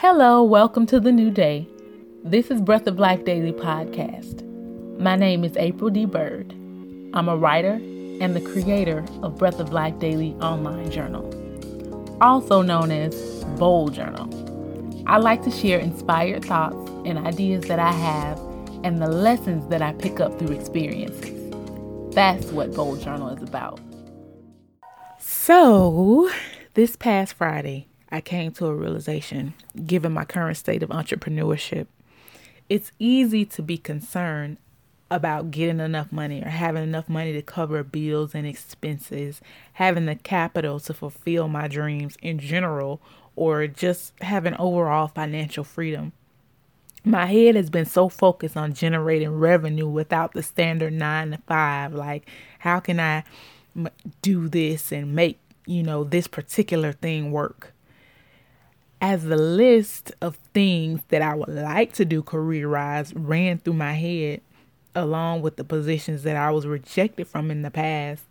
Hello, welcome to the new day. This is Breath of Life Daily Podcast. My name is April D. Bird. I'm a writer and the creator of Breath of Life Daily Online Journal, also known as Bold Journal. I like to share inspired thoughts and ideas that I have and the lessons that I pick up through experiences. That's what Bold Journal is about. So, this past Friday, I came to a realization given my current state of entrepreneurship. It's easy to be concerned about getting enough money or having enough money to cover bills and expenses, having the capital to fulfill my dreams in general, or just having overall financial freedom. My head has been so focused on generating revenue without the standard nine to five. Like, how can I do this and make, you know, this particular thing work? As the list of things that I would like to do career wise ran through my head, along with the positions that I was rejected from in the past,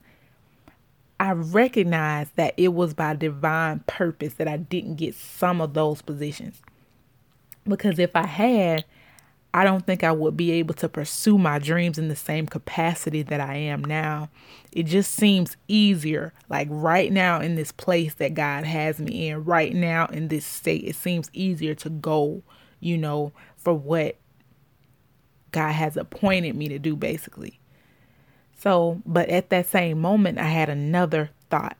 I recognized that it was by divine purpose that I didn't get some of those positions. Because if I had, I don't think I would be able to pursue my dreams in the same capacity that I am now. It just seems easier, like right now in this place that God has me in, right now in this state, it seems easier to go, you know, for what God has appointed me to do, basically. So, but at that same moment, I had another thought.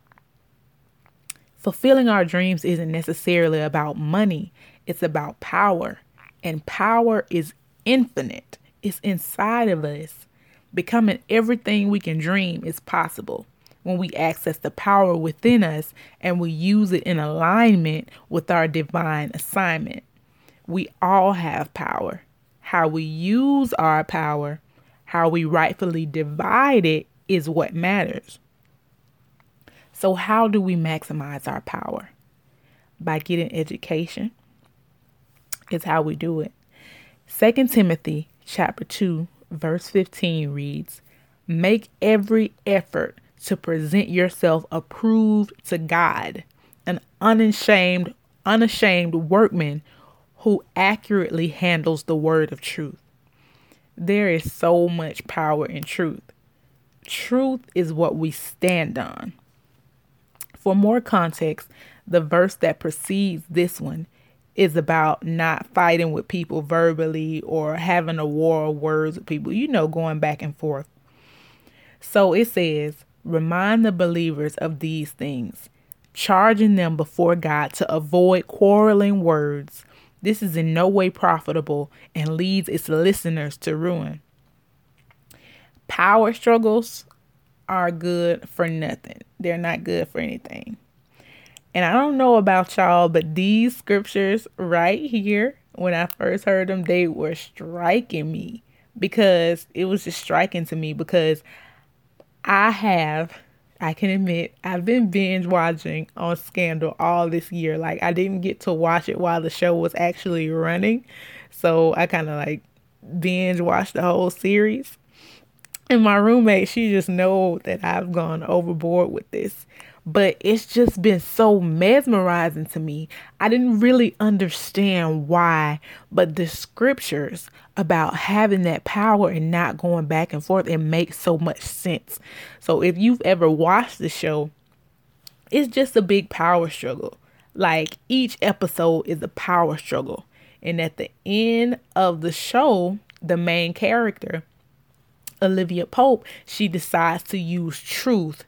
Fulfilling our dreams isn't necessarily about money, it's about power. And power is infinite, it's inside of us. Becoming everything we can dream is possible when we access the power within us and we use it in alignment with our divine assignment. We all have power. How we use our power, how we rightfully divide it, is what matters. So, how do we maximize our power? By getting education, is how we do it. 2 Timothy chapter 2 verse 15 reads, "Make every effort to present yourself approved to God, an unashamed unashamed workman who accurately handles the word of truth." There is so much power in truth. Truth is what we stand on. For more context, the verse that precedes this one is about not fighting with people verbally or having a war of words with people, you know, going back and forth. So it says, remind the believers of these things, charging them before God to avoid quarreling words. This is in no way profitable and leads its listeners to ruin. Power struggles are good for nothing, they're not good for anything. And I don't know about y'all, but these scriptures right here, when I first heard them, they were striking me because it was just striking to me because I have, I can admit, I've been binge watching on Scandal all this year. Like, I didn't get to watch it while the show was actually running. So I kind of like binge watched the whole series. And my roommate, she just know that I've gone overboard with this but it's just been so mesmerizing to me. I didn't really understand why, but the scriptures about having that power and not going back and forth, it makes so much sense. So if you've ever watched the show, it's just a big power struggle. Like each episode is a power struggle. And at the end of the show, the main character, Olivia Pope, she decides to use truth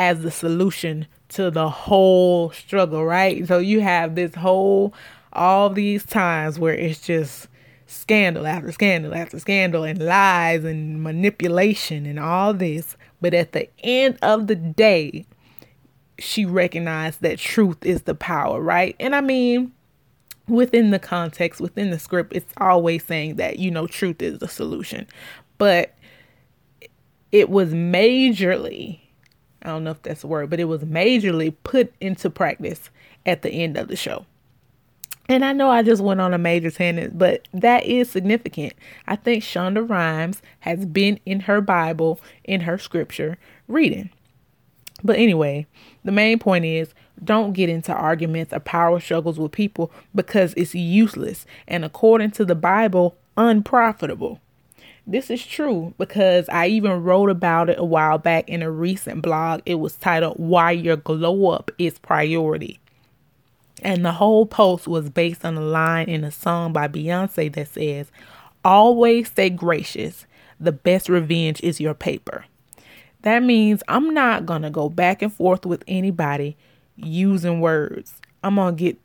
as the solution to the whole struggle, right? So you have this whole, all these times where it's just scandal after scandal after scandal and lies and manipulation and all this. But at the end of the day, she recognized that truth is the power, right? And I mean, within the context, within the script, it's always saying that, you know, truth is the solution. But it was majorly I don't know if that's a word, but it was majorly put into practice at the end of the show. And I know I just went on a major tangent, but that is significant. I think Shonda Rhimes has been in her Bible, in her scripture, reading. But anyway, the main point is Don't get into arguments or power struggles with people because it's useless and, according to the Bible, unprofitable. This is true because I even wrote about it a while back in a recent blog. It was titled Why Your Glow Up is Priority. And the whole post was based on a line in a song by Beyonce that says, Always stay gracious. The best revenge is your paper. That means I'm not going to go back and forth with anybody using words. I'm going to get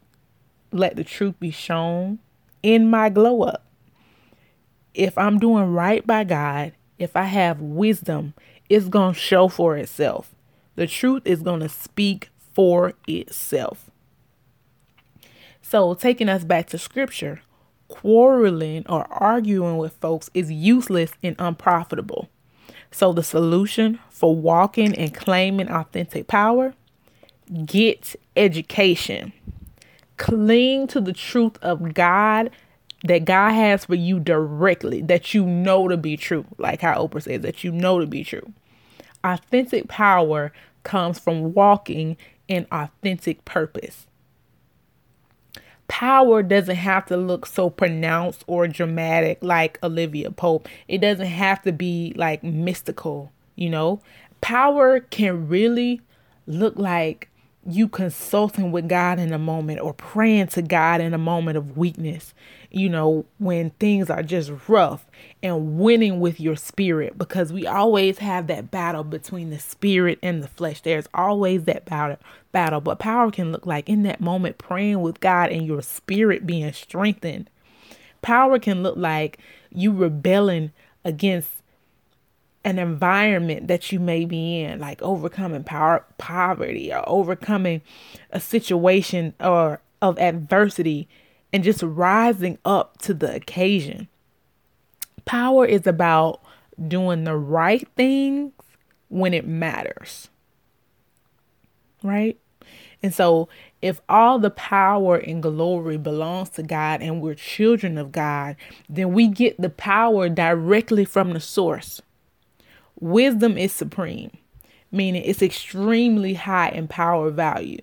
let the truth be shown in my glow up. If I'm doing right by God, if I have wisdom, it's going to show for itself. The truth is going to speak for itself. So, taking us back to scripture, quarreling or arguing with folks is useless and unprofitable. So, the solution for walking and claiming authentic power get education. Cling to the truth of God that God has for you directly, that you know to be true, like how Oprah says, that you know to be true. Authentic power comes from walking in authentic purpose. Power doesn't have to look so pronounced or dramatic like Olivia Pope. It doesn't have to be like mystical, you know? Power can really look like you consulting with God in a moment or praying to God in a moment of weakness, you know, when things are just rough and winning with your spirit because we always have that battle between the spirit and the flesh. There's always that battle battle, but power can look like in that moment praying with God and your spirit being strengthened. Power can look like you rebelling against an environment that you may be in, like overcoming power, poverty or overcoming a situation or of adversity and just rising up to the occasion. Power is about doing the right things when it matters. Right? And so, if all the power and glory belongs to God and we're children of God, then we get the power directly from the source. Wisdom is supreme, meaning it's extremely high in power value.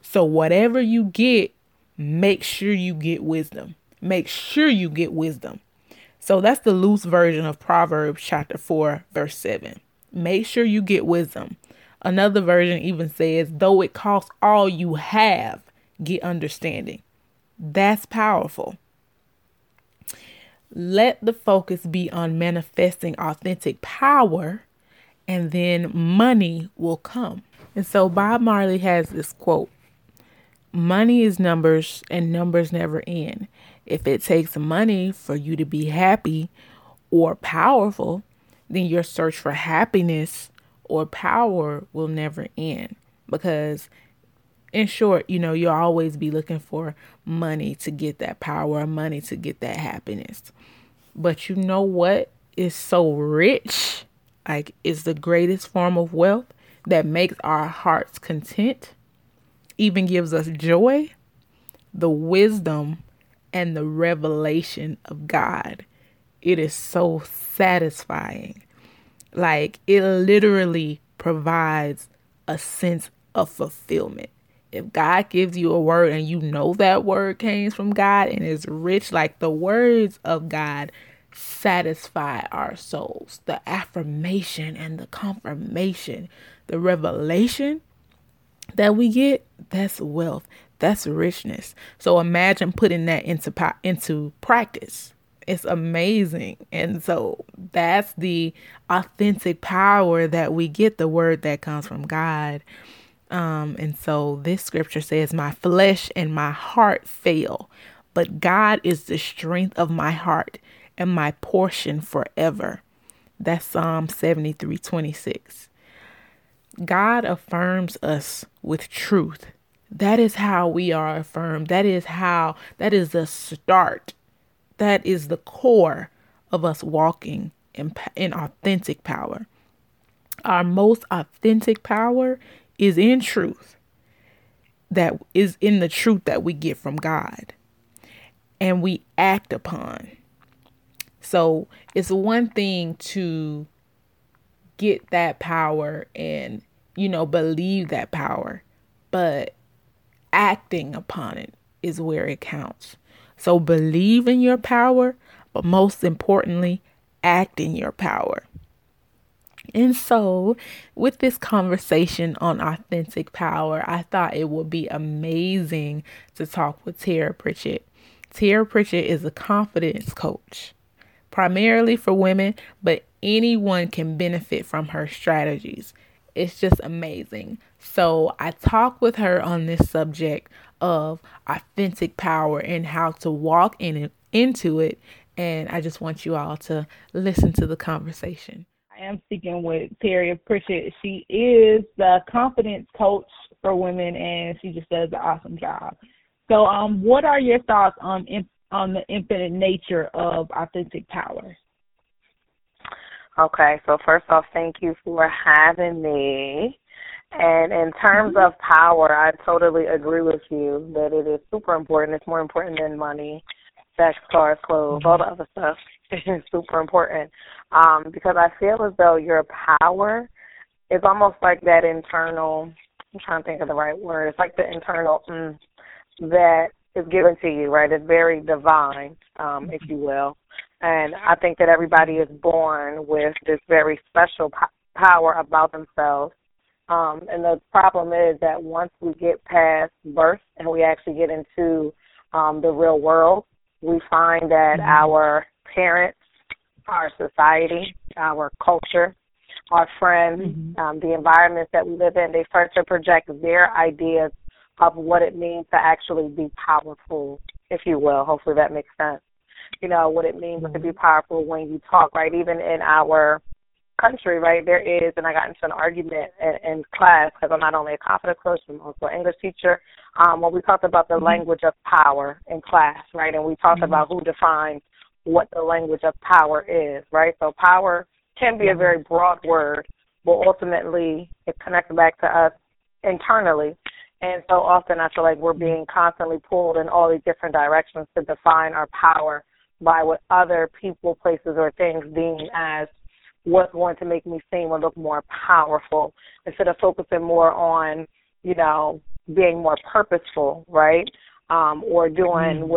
So, whatever you get, make sure you get wisdom. Make sure you get wisdom. So, that's the loose version of Proverbs chapter 4, verse 7. Make sure you get wisdom. Another version even says, though it costs all you have, get understanding. That's powerful. Let the focus be on manifesting authentic power, and then money will come. And so Bob Marley has this quote Money is numbers, and numbers never end. If it takes money for you to be happy or powerful, then your search for happiness or power will never end. Because, in short, you know, you'll always be looking for money to get that power, or money to get that happiness. But you know what is so rich? Like, is the greatest form of wealth that makes our hearts content, even gives us joy, the wisdom and the revelation of God. It is so satisfying. Like, it literally provides a sense of fulfillment. If God gives you a word and you know that word came from God and is rich, like the words of God satisfy our souls. The affirmation and the confirmation, the revelation that we get, that's wealth. That's richness. So imagine putting that into into practice. It's amazing. And so that's the authentic power that we get the word that comes from God. Um, and so this scripture says, My flesh and my heart fail, but God is the strength of my heart and my portion forever. That's Psalm 73 26. God affirms us with truth. That is how we are affirmed. That is how, that is the start. That is the core of us walking in, in authentic power. Our most authentic power is in truth, that is in the truth that we get from God and we act upon. So it's one thing to get that power and, you know, believe that power, but acting upon it is where it counts. So believe in your power, but most importantly, act in your power. And so, with this conversation on authentic power, I thought it would be amazing to talk with Taria Pritchett. Taria Pritchett is a confidence coach, primarily for women, but anyone can benefit from her strategies. It's just amazing. So, I talked with her on this subject of authentic power and how to walk in it, into it. And I just want you all to listen to the conversation. Am speaking with Taria Pritchett. She is the confidence coach for women, and she just does an awesome job. So, um, what are your thoughts on on the infinite nature of authentic power? Okay, so first off, thank you for having me. And in terms of power, I totally agree with you that it is super important. It's more important than money, sex, cars, clothes, all the other stuff It's super important. Um, because I feel as though your power is almost like that internal I'm trying to think of the right word. It's like the internal mm, that is given to you, right? It's very divine, um, if you will. And I think that everybody is born with this very special po- power about themselves um, and the problem is that once we get past birth and we actually get into um, the real world, we find that mm-hmm. our parents, our society, our culture, our friends, mm-hmm. um, the environments that we live in, they start to project their ideas of what it means to actually be powerful, if you will. Hopefully that makes sense. You know, what it means mm-hmm. to be powerful when you talk, right? Even in our country, right, there is, and I got into an argument in, in class because I'm not only a confidence coach, I'm also an English teacher. Um, when we talked about the mm-hmm. language of power in class, right, and we talked mm-hmm. about who defines what the language of power is, right. So power can be a very mm-hmm. broad word, but ultimately it connects back to us internally. And so often I feel like we're being constantly pulled in all these different directions to define our power by what other people, places, or things deem as what's going to make me seem or look more powerful instead of focusing more on, you know, being more purposeful, right? Um, or doing mm-hmm.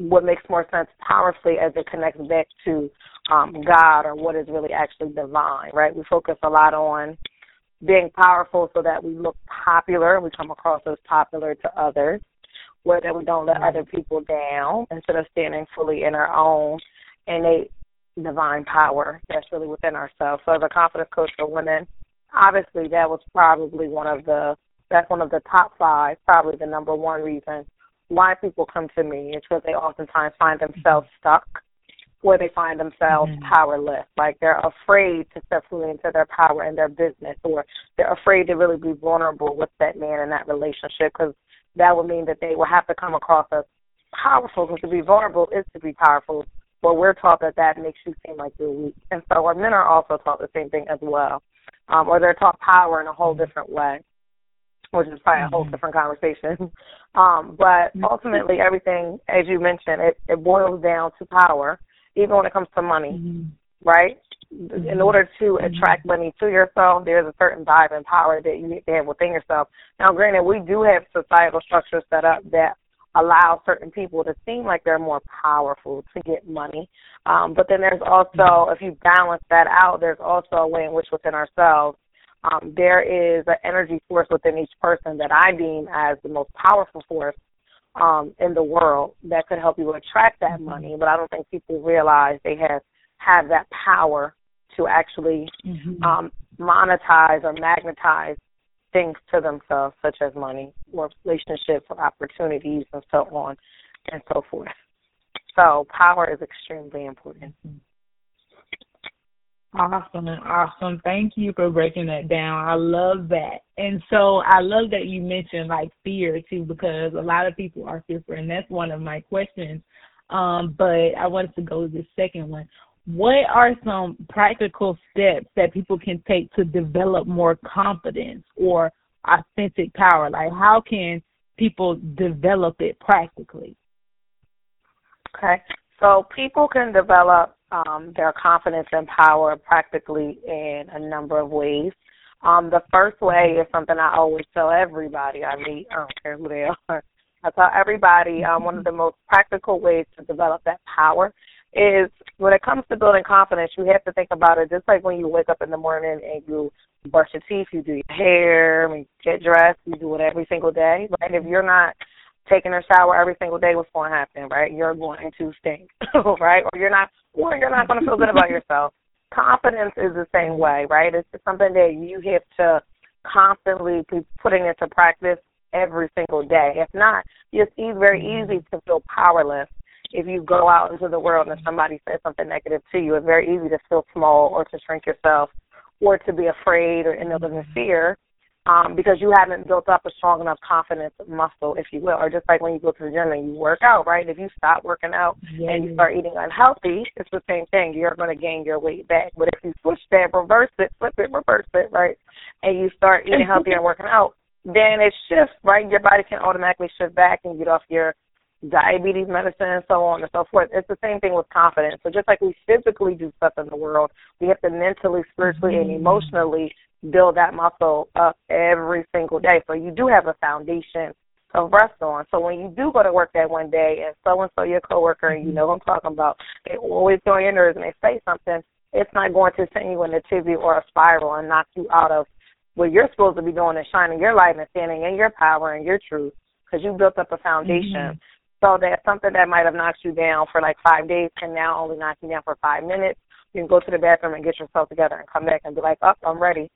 What makes more sense powerfully as it connects back to um, God or what is really actually divine, right? We focus a lot on being powerful so that we look popular, and we come across as popular to others, where that we don't let other people down instead of standing fully in our own innate divine power that's really within ourselves. So as a confidence coach for women, obviously that was probably one of the that's one of the top five, probably the number one reason why people come to me is because they oftentimes find themselves stuck where they find themselves mm-hmm. powerless. Like they're afraid to step fully into their power in their business or they're afraid to really be vulnerable with that man in that relationship because that would mean that they will have to come across as powerful because to be vulnerable is to be powerful but we're taught that that makes you seem like you're weak. And so our men are also taught the same thing as well. Um, or they're taught power in a whole different way, which is probably a whole mm-hmm. different conversation. um, but mm-hmm. ultimately, everything, as you mentioned, it, it boils down to power, even when it comes to money, mm-hmm. right? In order to attract money to yourself, there's a certain vibe and power that you need to have within yourself. Now, granted, we do have societal structures set up that allow certain people to seem like they're more powerful to get money. Um, but then there's also, if you balance that out, there's also a way in which within ourselves um, there is an energy force within each person that I deem as the most powerful force um, in the world that could help you attract that money. But I don't think people realize they have have that power to actually mm-hmm. um, monetize or magnetize things to themselves, such as money or relationships or opportunities and so on and so forth. So power is extremely important. Awesome, awesome. Thank you for breaking that down. I love that. And so I love that you mentioned like fear too, because a lot of people are fearful, and that's one of my questions. Um, but I wanted to go to the second one what are some practical steps that people can take to develop more confidence or authentic power? Like, how can people develop it practically? Okay, so people can develop um, their confidence and power practically in a number of ways. Um, the first way is something I always tell everybody I meet. I don't care who they are. I tell everybody um, one of the most practical ways to develop that power is when it comes to building confidence, you have to think about it just like when you wake up in the morning and you brush your teeth, you do your hair, you get dressed, you do it every single day. Right? If you're not taking a shower every single day, what's going to happen, right? You're going to stink, right? Or you're not, or you're not going to feel good about yourself. Confidence is the same way, right? It's something that you have to constantly be putting into practice every single day. If not, it's very easy to feel powerless if you go out into the world and somebody says something negative to you. It's very easy to feel small or to shrink yourself or to be afraid or end up in in fear um, because you haven't built up a strong enough confidence muscle, if you will. Or just like when you go to the gym and you work out, right? If you stop working out yes. and you start eating unhealthy, it's the same thing. You're going to gain your weight back. But if you switch that, reverse it, flip it, reverse it, right? And you start eating healthy and working out, then it shifts, right? Your body can automatically shift back and get off your diabetes medicine and so on and so forth. It's the same thing with confidence. So just like we physically do stuff in the world, we have to mentally, spiritually, and mm-hmm. emotionally build that muscle up every single day. So you do have a foundation to rest on. So when you do go to work that one day and so and so your coworker and you know what I'm talking about, they always go on your nerves and they say something, it's not going to send you in a tizzy or a spiral and knock you out of what you're supposed to be doing and shining your light and standing in your power and your truth because you built up a foundation. Mm-hmm. So that something that might have knocked you down for like five days can now only knock you down for five minutes. You can go to the bathroom and get yourself together and come back and be like, oh, I'm ready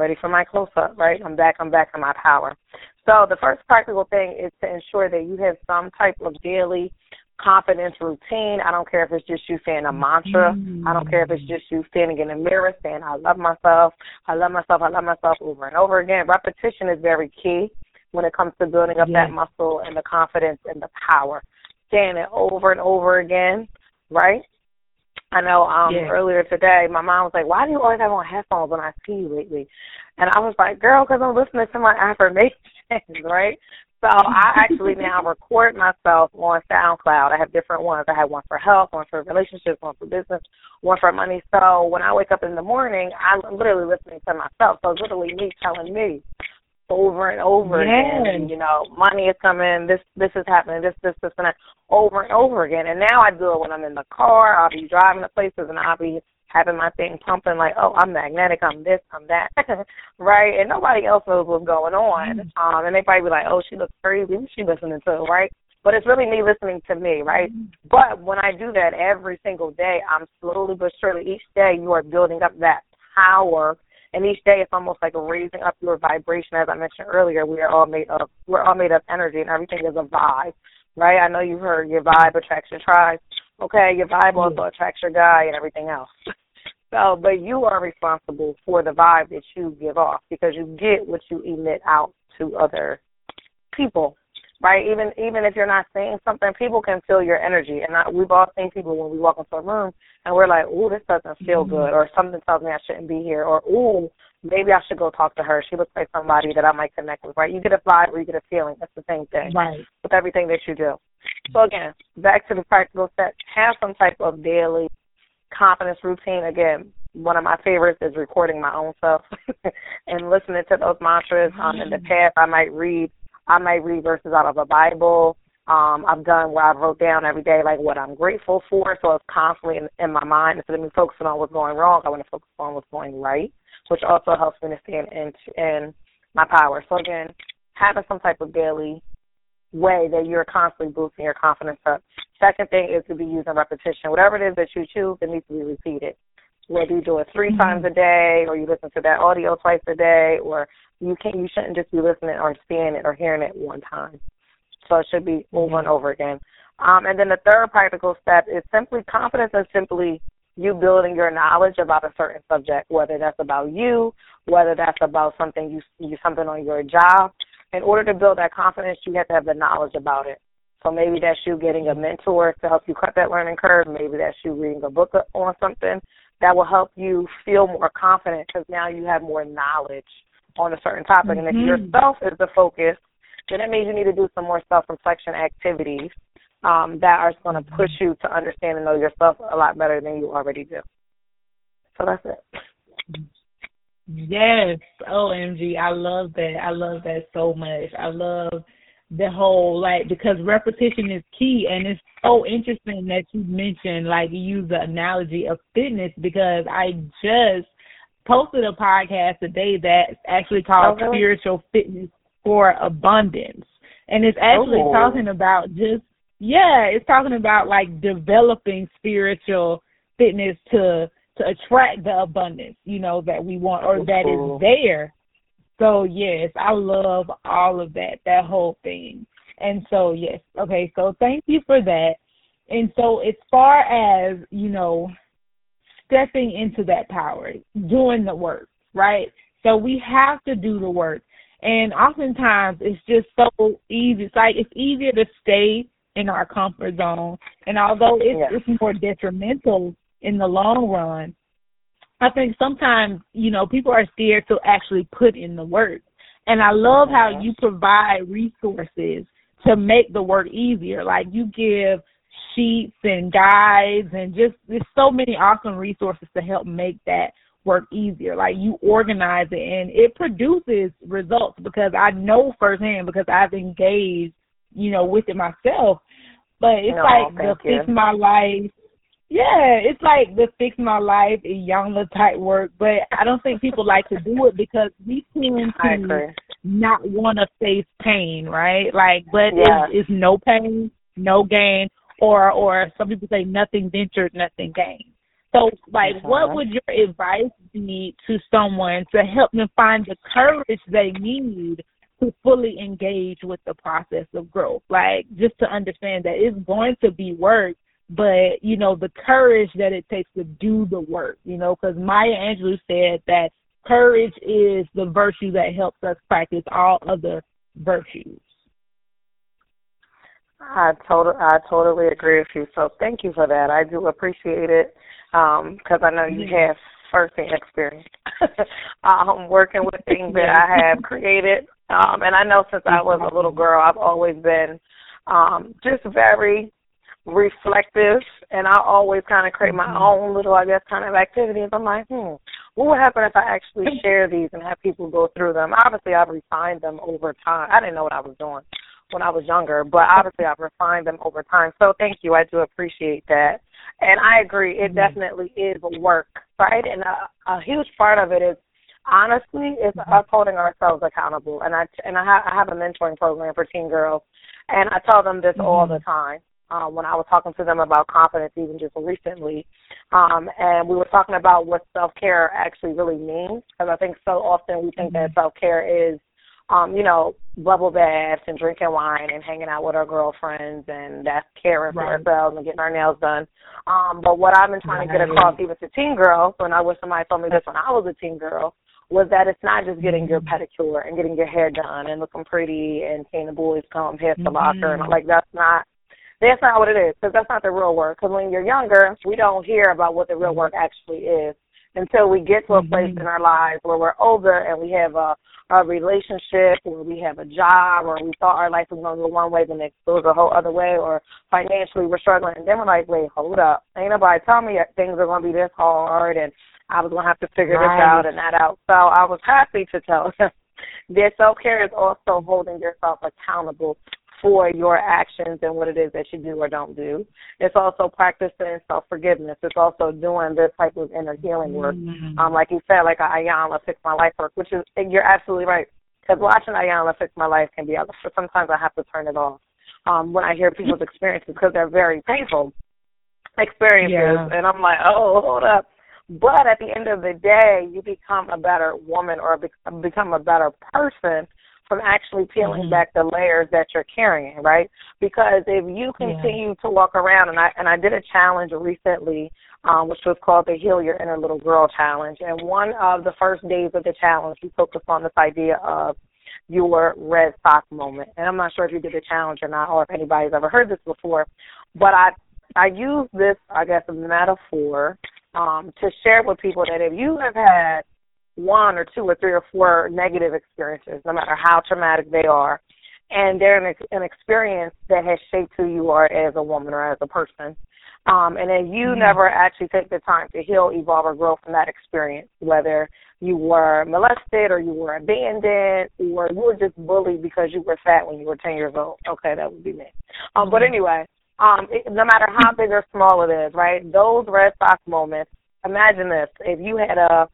ready for my close up, right? I'm back, I'm back to my power. So the first practical thing is to ensure that you have some type of daily confidence routine. I don't care if it's just you saying a mantra. Mm-hmm. I don't care if it's just you standing in the mirror saying, I love myself, I love myself, I love myself over and over again. Repetition is very key when it comes to building up yes. that muscle and the confidence and the power. Saying it over and over again, right? I know um yeah. earlier today my mom was like, "Why do you always have on headphones when I see you lately?" And I was like, "Girl, because I'm listening to my affirmations, right?" So I actually now record myself on SoundCloud. I have different ones. I have one for health, one for relationships, one for business, one for money. So when I wake up in the morning, I'm literally listening to myself. So it's literally me telling me, over and over yes. again. You know, money is coming, this this is happening, this, this, this and that over and over again. And now I do it when I'm in the car, I'll be driving to places and I'll be having my thing pumping like, Oh, I'm magnetic, I'm this, I'm that right? And nobody else knows what's going on. Mm-hmm. Um and they probably be like, Oh, she looks crazy, who's she listening to, right? But it's really me listening to me, right? Mm-hmm. But when I do that every single day, I'm slowly but surely each day you are building up that power and each day it's almost like raising up your vibration. As I mentioned earlier, we are all made of we're all made of energy, and everything is a vibe, right? I know you've heard your vibe attracts your tribe. Okay, your vibe mm-hmm. also attracts your guy and everything else. So, but you are responsible for the vibe that you give off because you get what you emit out to other people right? Even even if you're not saying something, people can feel your energy. And I, we've all seen people when we walk into a room and we're like, "Ooh, this doesn't feel mm-hmm. good," or something tells me I shouldn't be here, or "Ooh, maybe I should go talk to her. She looks like somebody that I might connect with." Right? You get a vibe or you get a feeling. That's the same thing, right? With everything that you do. So again, back to the practical steps. Have some type of daily confidence routine. Again, one of my favorites is recording my own self and listening to those mantras. Um, in the past, I might read I might read verses out of a Bible. Um, I've done where I wrote down every day like what I'm grateful for, so it's constantly in, in my mind instead of me focusing on what's going wrong. I want to focus on what's going right, which also helps me to stand in in my power. So again, having some type of daily way that you're constantly boosting your confidence up. Second thing is to be using repetition. Whatever it is that you choose, it needs to be repeated. Whether you do it 3 mm-hmm. times a day, or you listen to that audio twice a day, or you can't you shouldn't just be listening or seeing it or hearing it one time. So it should be over and over again. Um, and then the third practical step is simply confidence and simply you building your knowledge about a certain subject, whether that's about you, whether that's about something you you something on your job. In order to build that confidence, you have to have the knowledge about it. So maybe that's you getting a mentor to help you cut that learning curve. Maybe that's you reading a book on something that will help you feel more confident because now you have more knowledge on a certain topic. Mm-hmm. And if mm-hmm. yourself is the focus, then it means you need to do some more self reflection activities um, that are going to push you to understand and know yourself a lot better than you already do. So that's it. Yes. OMG. I love that. I love that so much. I love the whole like because repetition is key and it's so interesting that you mentioned like you use the analogy of fitness because I just posted a podcast today that's actually called. Spiritual Fitness for Abundance. And it's actually Oh. talking about just yeah, it's talking about like developing spiritual fitness to to attract the abundance, you know, that we want or that is there. So yes, I love all of that, that whole thing. And so yes, okay, so thank you for that. And so as far as, you know, stepping into that power, doing the work, right? So we have to do the work. And oftentimes it's just so easy. It's like it's easier to stay in our comfort zone. And although it's Yeah. it's more detrimental in the long run, I think sometimes, you know, people are scared to actually put in the work. And I love how you provide resources to make the work easier. Like you give sheets and guides and just there's so many awesome resources to help make that work easier. Like you organize it and it produces results because I know firsthand because I've engaged, you know, with it myself. But it's No, like the you. fix my life. Yeah, it's like the fix my life and Iyanla type work, but I don't think people like to do it because we tend to not want to face pain, right? Like, but Yeah. it's, it's no pain, no gain, or or some people say nothing ventured, nothing gained. So, like, Mhm. what would your advice be to someone to help them find the courage they need to fully engage with the process of growth? Like, just to understand that it's going to be work, but you know the courage that it takes to do the work. You know, because Maya Angelou said that courage is the virtue that helps us practice all other virtues. I total I totally agree with you. So thank you for that. I do appreciate it because I know you have firsthand experience um, working with things that I have created. Um, and I know since I was a little girl, I've always been um, just very reflective, and I always kind of create my mm-hmm. own little, I guess, kind of activities. I'm like, hmm, what would happen if I actually share these and have people go through them? Obviously, I've refined them over time. I didn't know what I was doing when I was younger, but obviously I've refined them over time. So thank you. I do appreciate that. And I agree, it mm-hmm. definitely is work, right? And a, a huge part of it is honestly is mm-hmm. us holding ourselves accountable. And I and I, ha- I have a mentoring program for teen girls, and I tell them this all the time. Um, when I was talking to them about confidence, even just recently, um, and we were talking about what self care actually really means, because I think so often we think that self care is um, you know, bubble baths and drinking wine and hanging out with our girlfriends and that's caring for Right. ourselves and getting our nails done. Um, but what I've been trying to get across even to teen girls, and I wish somebody told me this when I was a teen girl, was that it's not just getting your pedicure and getting your hair done and looking pretty and seeing the boys come hit the locker and like that's not that's not what it is because that's not the real work. Because when you're younger, we don't hear about what the real work actually is until we get to a place mm-hmm. in our lives where we're older and we have a a relationship or we have a job or we thought our life was going to go one way, then it goes a whole other way, or financially we're struggling. And then we're like, wait, hold up. Ain't nobody tell me that things are going to be this hard and I was going to have to figure Right. this out and that out. So I was happy to tell them that self-care is also holding yourself accountable for your actions and what it is that you do or don't do. It's also practicing self-forgiveness. It's also doing this type of inner healing work um, like you said, like a Iyanla Fix My Life work, which is you're absolutely right. Because watching Iyanla Fix My Life can be, sometimes I have to turn it off um, when I hear people's experiences because they're very painful experiences, Yeah. and I'm like, oh, hold up. But at the end of the day, you become a better woman or become a better person from actually peeling Mhm. back the layers that you're carrying, right? Because if you continue to walk around, and I and I did a challenge recently, um, which was called the Heal Your Inner Little Girl Challenge, and one of the first days of the challenge, we focused on this idea of your red sock moment. And I'm not sure if you did the challenge or not, or if anybody's ever heard this before, but I I use this, I guess, metaphor um, to share with people that if you have had one or two or three or four negative experiences, no matter how traumatic they are, and they're an, an experience that has shaped who you are as a woman or as a person. Um, and then you never actually take the time to heal, evolve, or grow from that experience, whether you were molested or you were abandoned or you were just bullied because you were fat when you were 10 years old. Okay, that would be me. Um, but mm-hmm. anyway, um, it, no matter how big or small it is, right? Those red socks moments. Imagine this: if you had a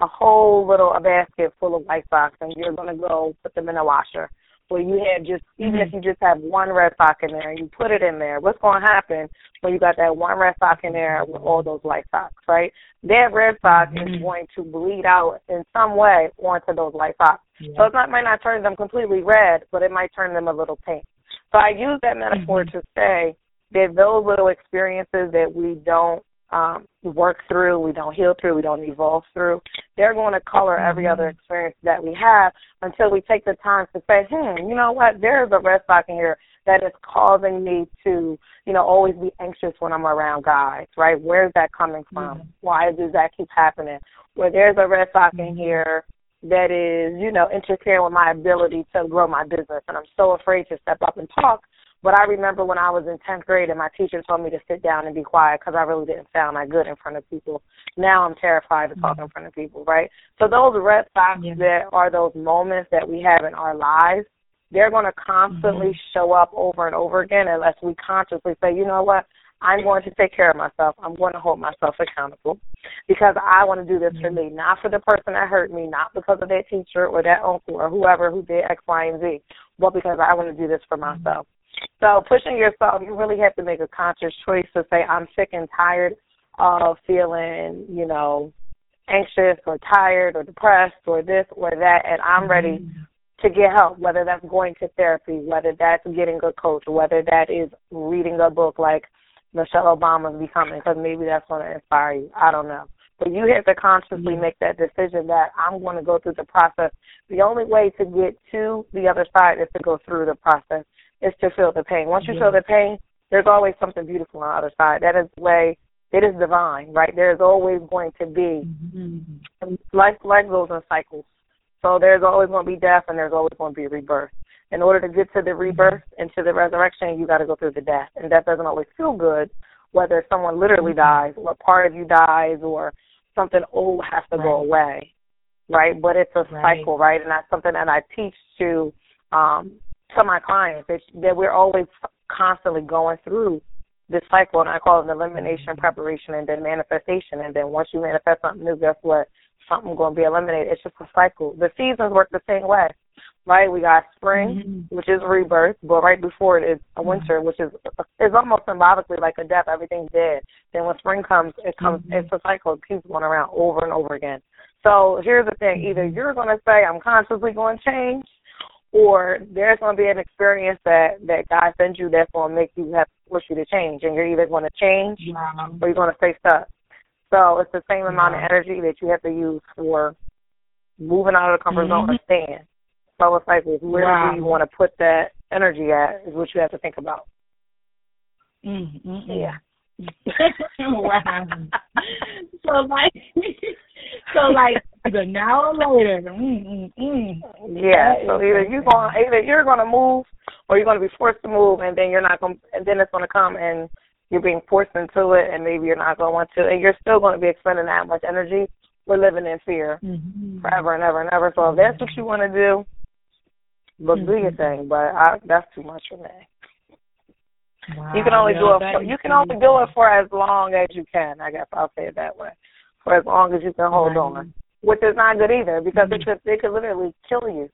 a whole little a basket full of white socks and you're gonna go put them in a washer, where you have just even mm-hmm. if you just have one red sock in there and you put it in there, what's going to happen when you got that one red sock in there with all those white socks, right? That red sock mm-hmm. is going to bleed out in some way onto those white socks. Yeah. So it not, might not turn them completely red, but it might turn them a little pink. So I use that metaphor mm-hmm. to say that those little experiences that we don't um, work through, we don't heal through, we don't evolve through, they're going to color every other mm-hmm. experience that we have until we take the time to say, hmm, you know what, there's a red sock in here that is causing me to, you know, always be anxious when I'm around guys, right? Where's that coming from? Mm-hmm. Why does that keep happening? Where there's a red sock in mm-hmm. here that is, you know, interfering with my ability to grow my business and I'm so afraid to step up and talk but I remember when I was in 10th grade and my teacher told me to sit down and be quiet because I really didn't sound that good in front of people. Now I'm terrified to talk mm-hmm. in front of people, right? So those red socks yeah. that are those moments that we have in our lives, they're going to constantly mm-hmm. show up over and over again unless we consciously say, you know what? I'm going to take care of myself. I'm going to hold myself accountable because I want to do this for me, not for the person that hurt me, not because of that teacher or that uncle or whoever who did X, Y, and Z, but because I want to do this for myself. So pushing yourself, you really have to make a conscious choice to say, I'm sick and tired of feeling, you know, anxious or tired or depressed or this or that, and I'm ready mm-hmm. to get help, whether that's going to therapy, whether that's getting a coach, whether that is reading a book like Michelle Obama's Becoming, because maybe that's going to inspire you. I don't know. But you have to consciously mm-hmm. make that decision that I'm going to go through the process. The only way to get to the other side is to go through the process is to feel the pain. Once you yeah. feel the pain, there's always something beautiful on the other side. That is the way it is divine, right? There's always going to be mm-hmm. life life goes in cycles. So there's always going to be death and there's always going to be rebirth. In order to get to the mm-hmm. rebirth and to the resurrection, you got to go through the death, and death doesn't always feel good. Whether someone literally mm-hmm. dies, or part of you dies, or something old has to right. go away, right? But it's a right. cycle, right? And that's something that I teach to um, to my clients that, that we're always constantly going through this cycle, and I call it elimination, preparation, and then manifestation. And then once you manifest something new, guess what? Something's going to be eliminated. It's just a cycle. The seasons work the same way, right? We got spring, mm-hmm. which is rebirth, but right before it is a winter, which is is almost symbolically like a death. Everything's dead. Then when spring comes, it comes. Mm-hmm. It's a cycle. It keeps going around over and over again. So here's the thing: either you're going to say, "I'm consciously going to change," or there's going to be an experience that that God sends you that's going to make you have to push you to change, and you're either going to change or you're going to stay stuck. So it's the same amount of energy that you have to use for moving out of the comfort mm-hmm. zone or staying. So it's like where wow. do you want to put that energy at is what you have to think about. Mm-hmm. Yeah. Wow. so like, so like either now or later. Mm, mm, mm. Yeah. So either you're gonna either you're going to move or you're going to be forced to move, and then you're not going, and then it's going to come and you're being forced into it, and maybe you're not going to want to, and you're still going to be expending that much energy. We're living in fear mm-hmm. forever and ever and ever. So if that's what you want to do, look, mm-hmm. do your mm-hmm. thing. But I, that's too much for me. Wow, you can only do it. For, you can only do it for as long as you can. I guess I'll say it that way. For as long as you can hold right. on, which is not good either because mm-hmm. it could it could literally kill you,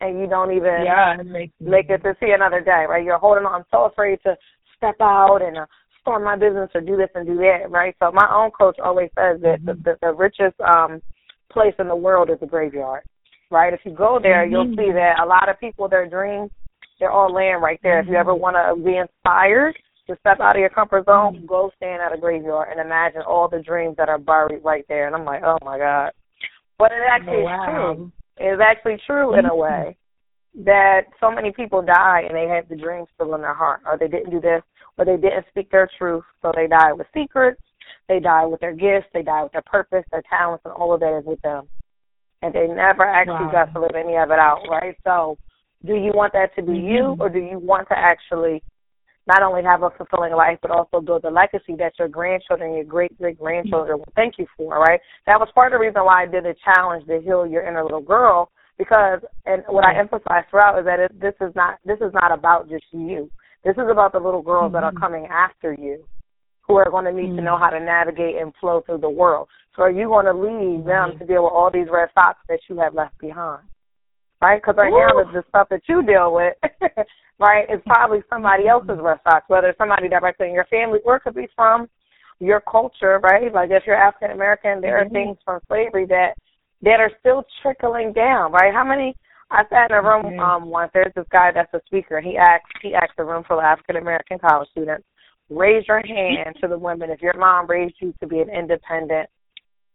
and you don't even yeah, it make it to see another day. Right? You're holding on. So afraid to step out and uh, start my business or do this and do that. Right? So my own coach always says that mm-hmm. the, the, the richest um place in the world is the graveyard. Right? If you go there, mm-hmm. you'll see that a lot of people their dreams they're all laying right there. Mm-hmm. If you ever mm-hmm. want to be inspired to step out of your comfort zone, mm-hmm. go stand at a graveyard and imagine all the dreams that are buried right there. And I'm like, oh my god. But it actually wow. is true. It's actually true in a way that so many people die and they have the dreams still in their heart, or they didn't do this, or they didn't speak their truth, so they die with secrets. They die with their gifts. They die with their purpose, their talents, and all of that is with them. And they never actually wow. got to live any of it out, right? So do you want that to be you, mm-hmm. or do you want to actually not only have a fulfilling life, but also build a legacy that your grandchildren, and your great great grandchildren will thank you for, right? That was part of the reason why I did a challenge to heal your inner little girl because, and what I emphasize throughout is that it, this is not this is not about just you. This is about the little girls that are mm-hmm. coming after you, who are going to need mm-hmm. to know mm-hmm. how to navigate and flow through the world. So are you going to leave them to deal with all these red socks that you have left behind? Right? Because right now the, the stuff that you deal with, right, is probably somebody else's socks, whether it's somebody directly in your family or it could be from your culture, right? Like if you're African American, there mm-hmm. are things from slavery that that are still trickling down, right? How many? I sat in a room mm-hmm. um once. There's this guy that's a speaker. He asked he asked a room full of African American college students, raise your hand to the women if your mom raised you to be an independent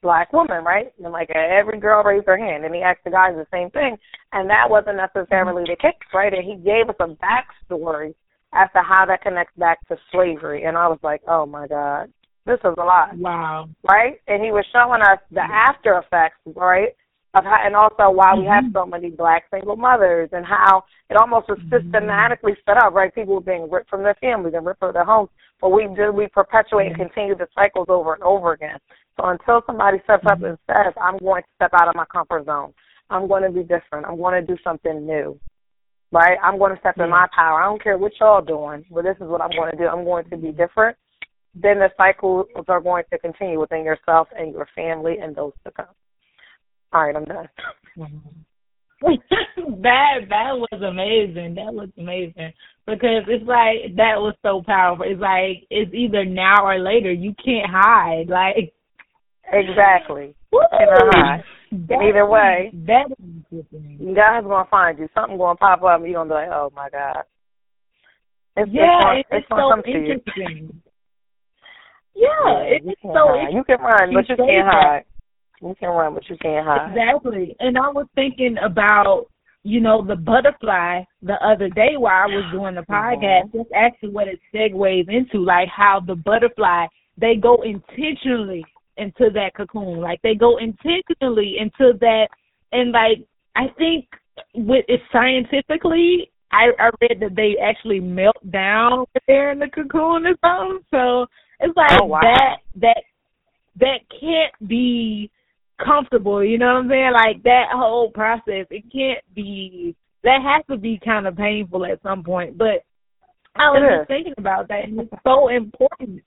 black woman, right? And like every girl raised her hand, and he asked the guys the same thing, and that wasn't necessarily the case, right? And he gave us a backstory as to how that connects back to slavery, and I was like, oh my god, this is a lot. Wow. Right? And he was showing us the after effects, right? Of how, and also why mm-hmm. we have mm-hmm. so many black single mothers and how it almost was mm-hmm. systematically set up, right? People were being ripped from their families and ripped from their homes. But we do we perpetuate and continue the cycles over and over again. So until somebody steps up mm-hmm. and says, I'm going to step out of my comfort zone. I'm going to be different. I'm going to do something new. Right? I'm going to step in my power. I don't care what y'all doing, but this is what I'm going to do. I'm going to be different then the cycles are going to continue within yourself and your family and those to come. All right, I'm done. that that was amazing. That was amazing because it's like that was so powerful. It's like it's either now or later. You can't hide. Like exactly. Hide. That, Either way, God's gonna find you. Something gonna pop up, and you're gonna be like, "Oh my God." It's, yeah, it's, it's, it's so interesting. Yeah, it's so you can run, but you can't hide. You can run, but you can't hide. Exactly. And I was thinking about, you know, the butterfly the other day while I was doing the mm-hmm. podcast. Mm-hmm. That's actually what it segues into, like how the butterfly they go intentionally into that cocoon. Like they go intentionally into that and like I think with it scientifically I, I read that they actually melt down there in the cocoon or something. So it's like oh, wow. that that that can't be comfortable, you know what I'm saying? Like that whole process, it can't be that has to be kind of painful at some point. But I was just thinking about that and it's so important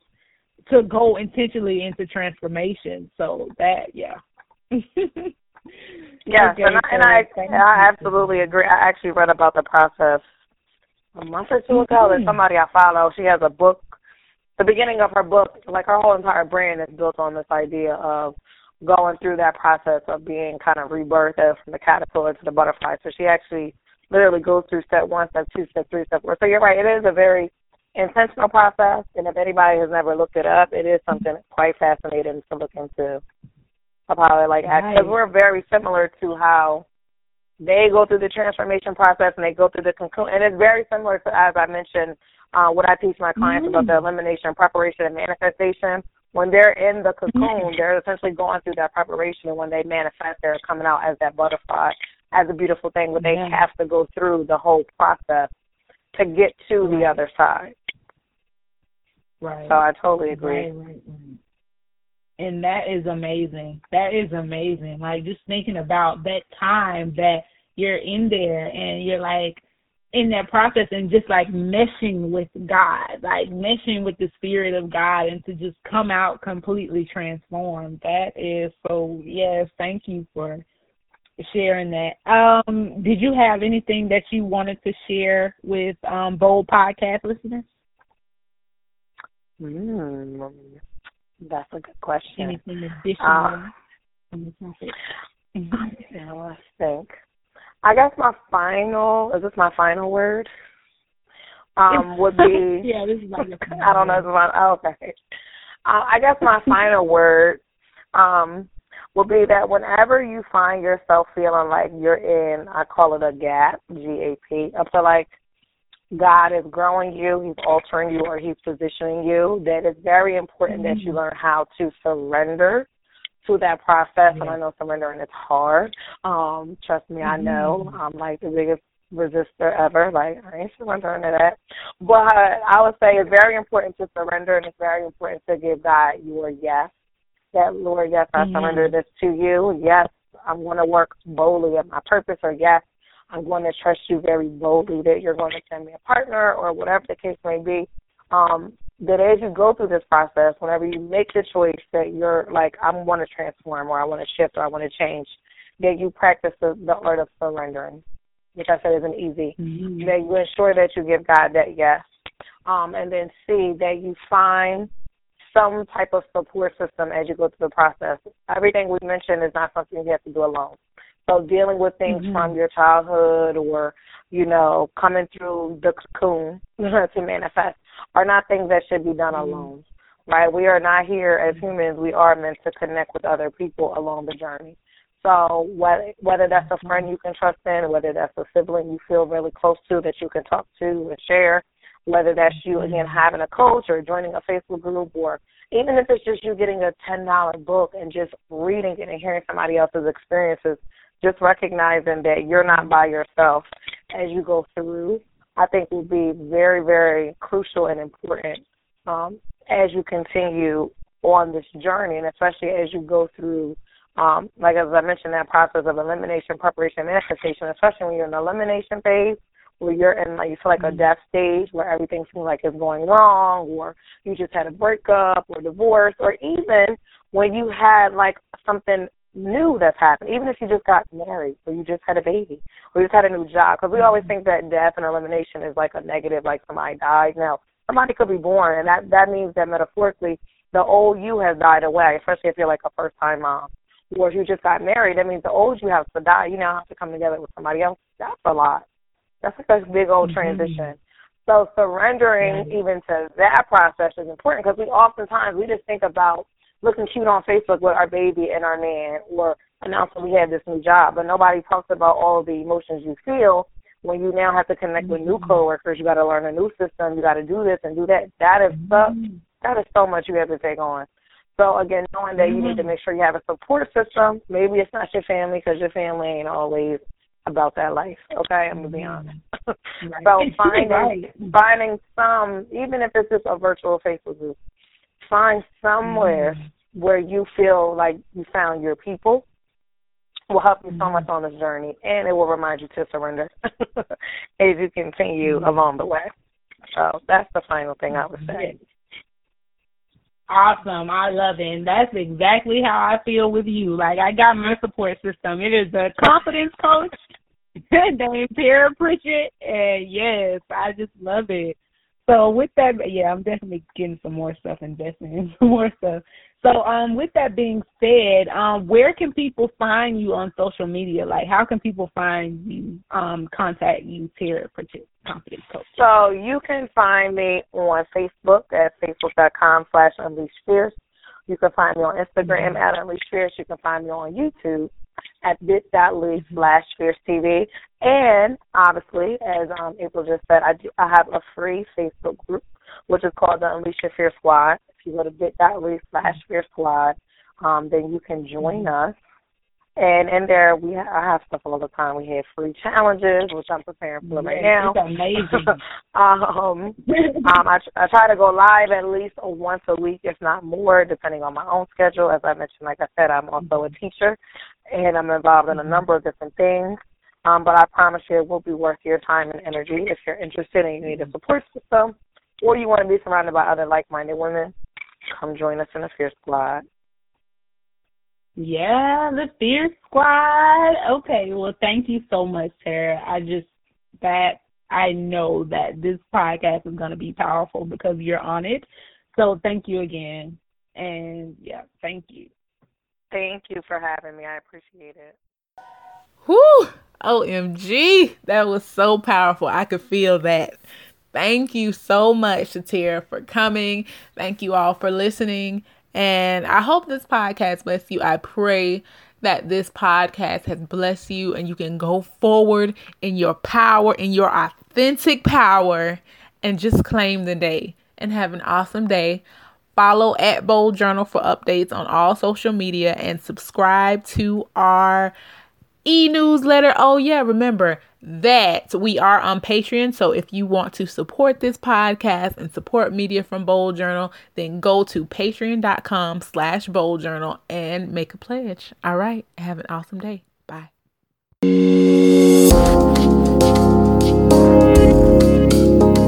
to go intentionally into transformation. So that yeah. yes, okay, and, I, and I I absolutely agree. I actually read about the process a month or two ago. Mm-hmm. There's somebody I follow. She has a book the beginning of her book, like her whole entire brand is built on this idea of going through that process of being kind of rebirthed from the caterpillar to the butterfly. So she actually literally goes through step one, step two, step three, step four. So you're right, it is a very intentional process, and if anybody has never looked it up, it is something quite fascinating to look into of how it like acts. Because we're very similar to how they go through the transformation process and they go through the cocoon, and it's very similar to as I mentioned uh, what I teach my clients mm-hmm. about the mm. elimination, preparation, and manifestation. When they're in the cocoon, mm-hmm. they're essentially going through that preparation, and when they manifest, they're coming out as that butterfly, as a beautiful thing. But they yeah. have to go through the whole process to get to right. the other side. Right. So I totally agree. Right, right, right. And that is amazing. That is amazing. Like just thinking about that time that you're in there and you're like, in that process and just like meshing with God, like meshing with the spirit of God and to just come out completely transformed. That is so yes, thank you for sharing that. Um, did you have anything that you wanted to share with um Bold Podcast listeners? Mm, that's a good question. Anything additional uh, yeah, let's think. I guess my final is this my final word? Um, would be yeah, this is like I don't know my oh, okay. Uh, I guess my final word um would be that whenever you find yourself feeling like you're in, I call it a gap, G A P. I feel like God is growing you, He's altering you, or He's positioning you. That it's very important mm-hmm. that you mm-hmm. learn how to surrender to that process, and I know surrendering is hard. Um, trust me, I know. Mm-hmm. I'm like the biggest resistor ever. Like I ain't surrendering to that. But I would say it's very important to surrender and it's very important to give God your yes. That Lord, yes, I mm-hmm. surrender this to you. Yes, I'm going to work boldly at my purpose, or yes, I'm going to trust you very boldly that you're going to send me a partner or whatever the case may be. Um, that as you go through this process, whenever you make the choice that you're like, I want to transform or I want to shift or I want to change, that you practice the, the art of surrendering, which I said isn't easy. Mm-hmm. That you ensure that you give God that yes. Um, and then see that you find some type of support system as you go through the process. Everything we mentioned is not something you have to do alone. So dealing with things mm-hmm. from your childhood or, you know, coming through the cocoon to manifest are not things that should be done mm-hmm. alone. Right? We are not here as humans, we are meant to connect with other people along the journey. So whether whether that's a friend you can trust in, whether that's a sibling you feel really close to that you can talk to and share, whether that's you again having a coach or joining a Facebook group or even if it's just you getting a ten dollar book and just reading it and hearing somebody else's experiences, just recognizing that you're not by yourself as you go through, I think will be very, very crucial and important um, as you continue on this journey and especially as you go through um, like as I mentioned, that process of elimination, preparation, manifestation, especially when you're in the elimination phase, where you're in like you feel like a mm-hmm. death stage where everything seems like it's going wrong, or you just had a breakup or divorce, or even when you had like something new that's happened, even if you just got married or you just had a baby or you just had a new job, because we always think that death and elimination is like a negative, like somebody died. Now, somebody could be born, and that that means that metaphorically the old you has died away, especially if you're like a first time mom or if you just got married, that means the old you have to die. You now have to come together with somebody else. That's a lot. That's like a big old mm-hmm. transition. So surrendering even to that process is important because we oftentimes we just think about looking cute on Facebook with our baby and our man or announcing we have this new job, but nobody talks about all the emotions you feel when you now have to connect mm-hmm. with new mm-hmm. coworkers. You got to learn a new system. You got to do this and do that. That is mm-hmm. so, that is so much you have to take on. So again, knowing that you need to mm-hmm. make sure you have a support system. Maybe it's not your family because your family ain't always about that life. Okay, I'm gonna be honest. Mm-hmm. Right. so finding right. finding some, even if it's just a virtual Facebook group, find somewhere mm-hmm. where you feel like you found your people. Will help you so much on this journey, and it will remind you to surrender as you continue along the way. So that's the final thing I would say. Awesome. I love it. And that's exactly how I feel with you. Like I got my support system. It is a confidence coach named Taria Pritchett. And yes, I just love it. So with that, yeah, I'm definitely getting some more stuff, investing in some more stuff. So um, with that being said, um, where can people find you on social media? Like, how can people find you, um, contact you, Taria Confidence Coach? So you can find me on Facebook at facebook.com slash Unleash Fierce. You can find me on Instagram mm-hmm. at Unleash Fierce. You can find me on YouTube at bit.ly slash fierce TV. And obviously, as um, April just said, I do I have a free Facebook group which is called the Unleash Your Fierce Squad. If you go to bit.ly slash fierce squad, um, then you can join us. And in there, we ha- I have stuff all the time. We have free challenges, which I'm preparing for right now. It's amazing. um, um, I, I try to go live at least once a week, if not more, depending on my own schedule. As I mentioned, like I said, I'm also a teacher, and I'm involved in a number of different things. Um, but I promise you, it will be worth your time and energy if you're interested and you need a support system or you want to be surrounded by other like-minded women, come join us in the Fierce Squad. Yeah, the Fear Squad. Okay, well, thank you so much, Taria. I just that I know that this podcast is going to be powerful because you're on it. So thank you again, and yeah, thank you. Thank you for having me. I appreciate it. Whoo! OMG, that was so powerful. I could feel that. Thank you so much, Shatira, for coming. Thank you all for listening. And I hope this podcast bless you. I pray that this podcast has blessed you and you can go forward in your power, in your authentic power, and just claim the day and have an awesome day. Follow at Bold Journal for updates on all social media and subscribe to our e-newsletter. Oh yeah, remember that we are on Patreon. So if you want to support this podcast and support media from Bold Journal, then go to patreon.com slash bold journal and make a pledge. All right. Have an awesome day. Bye.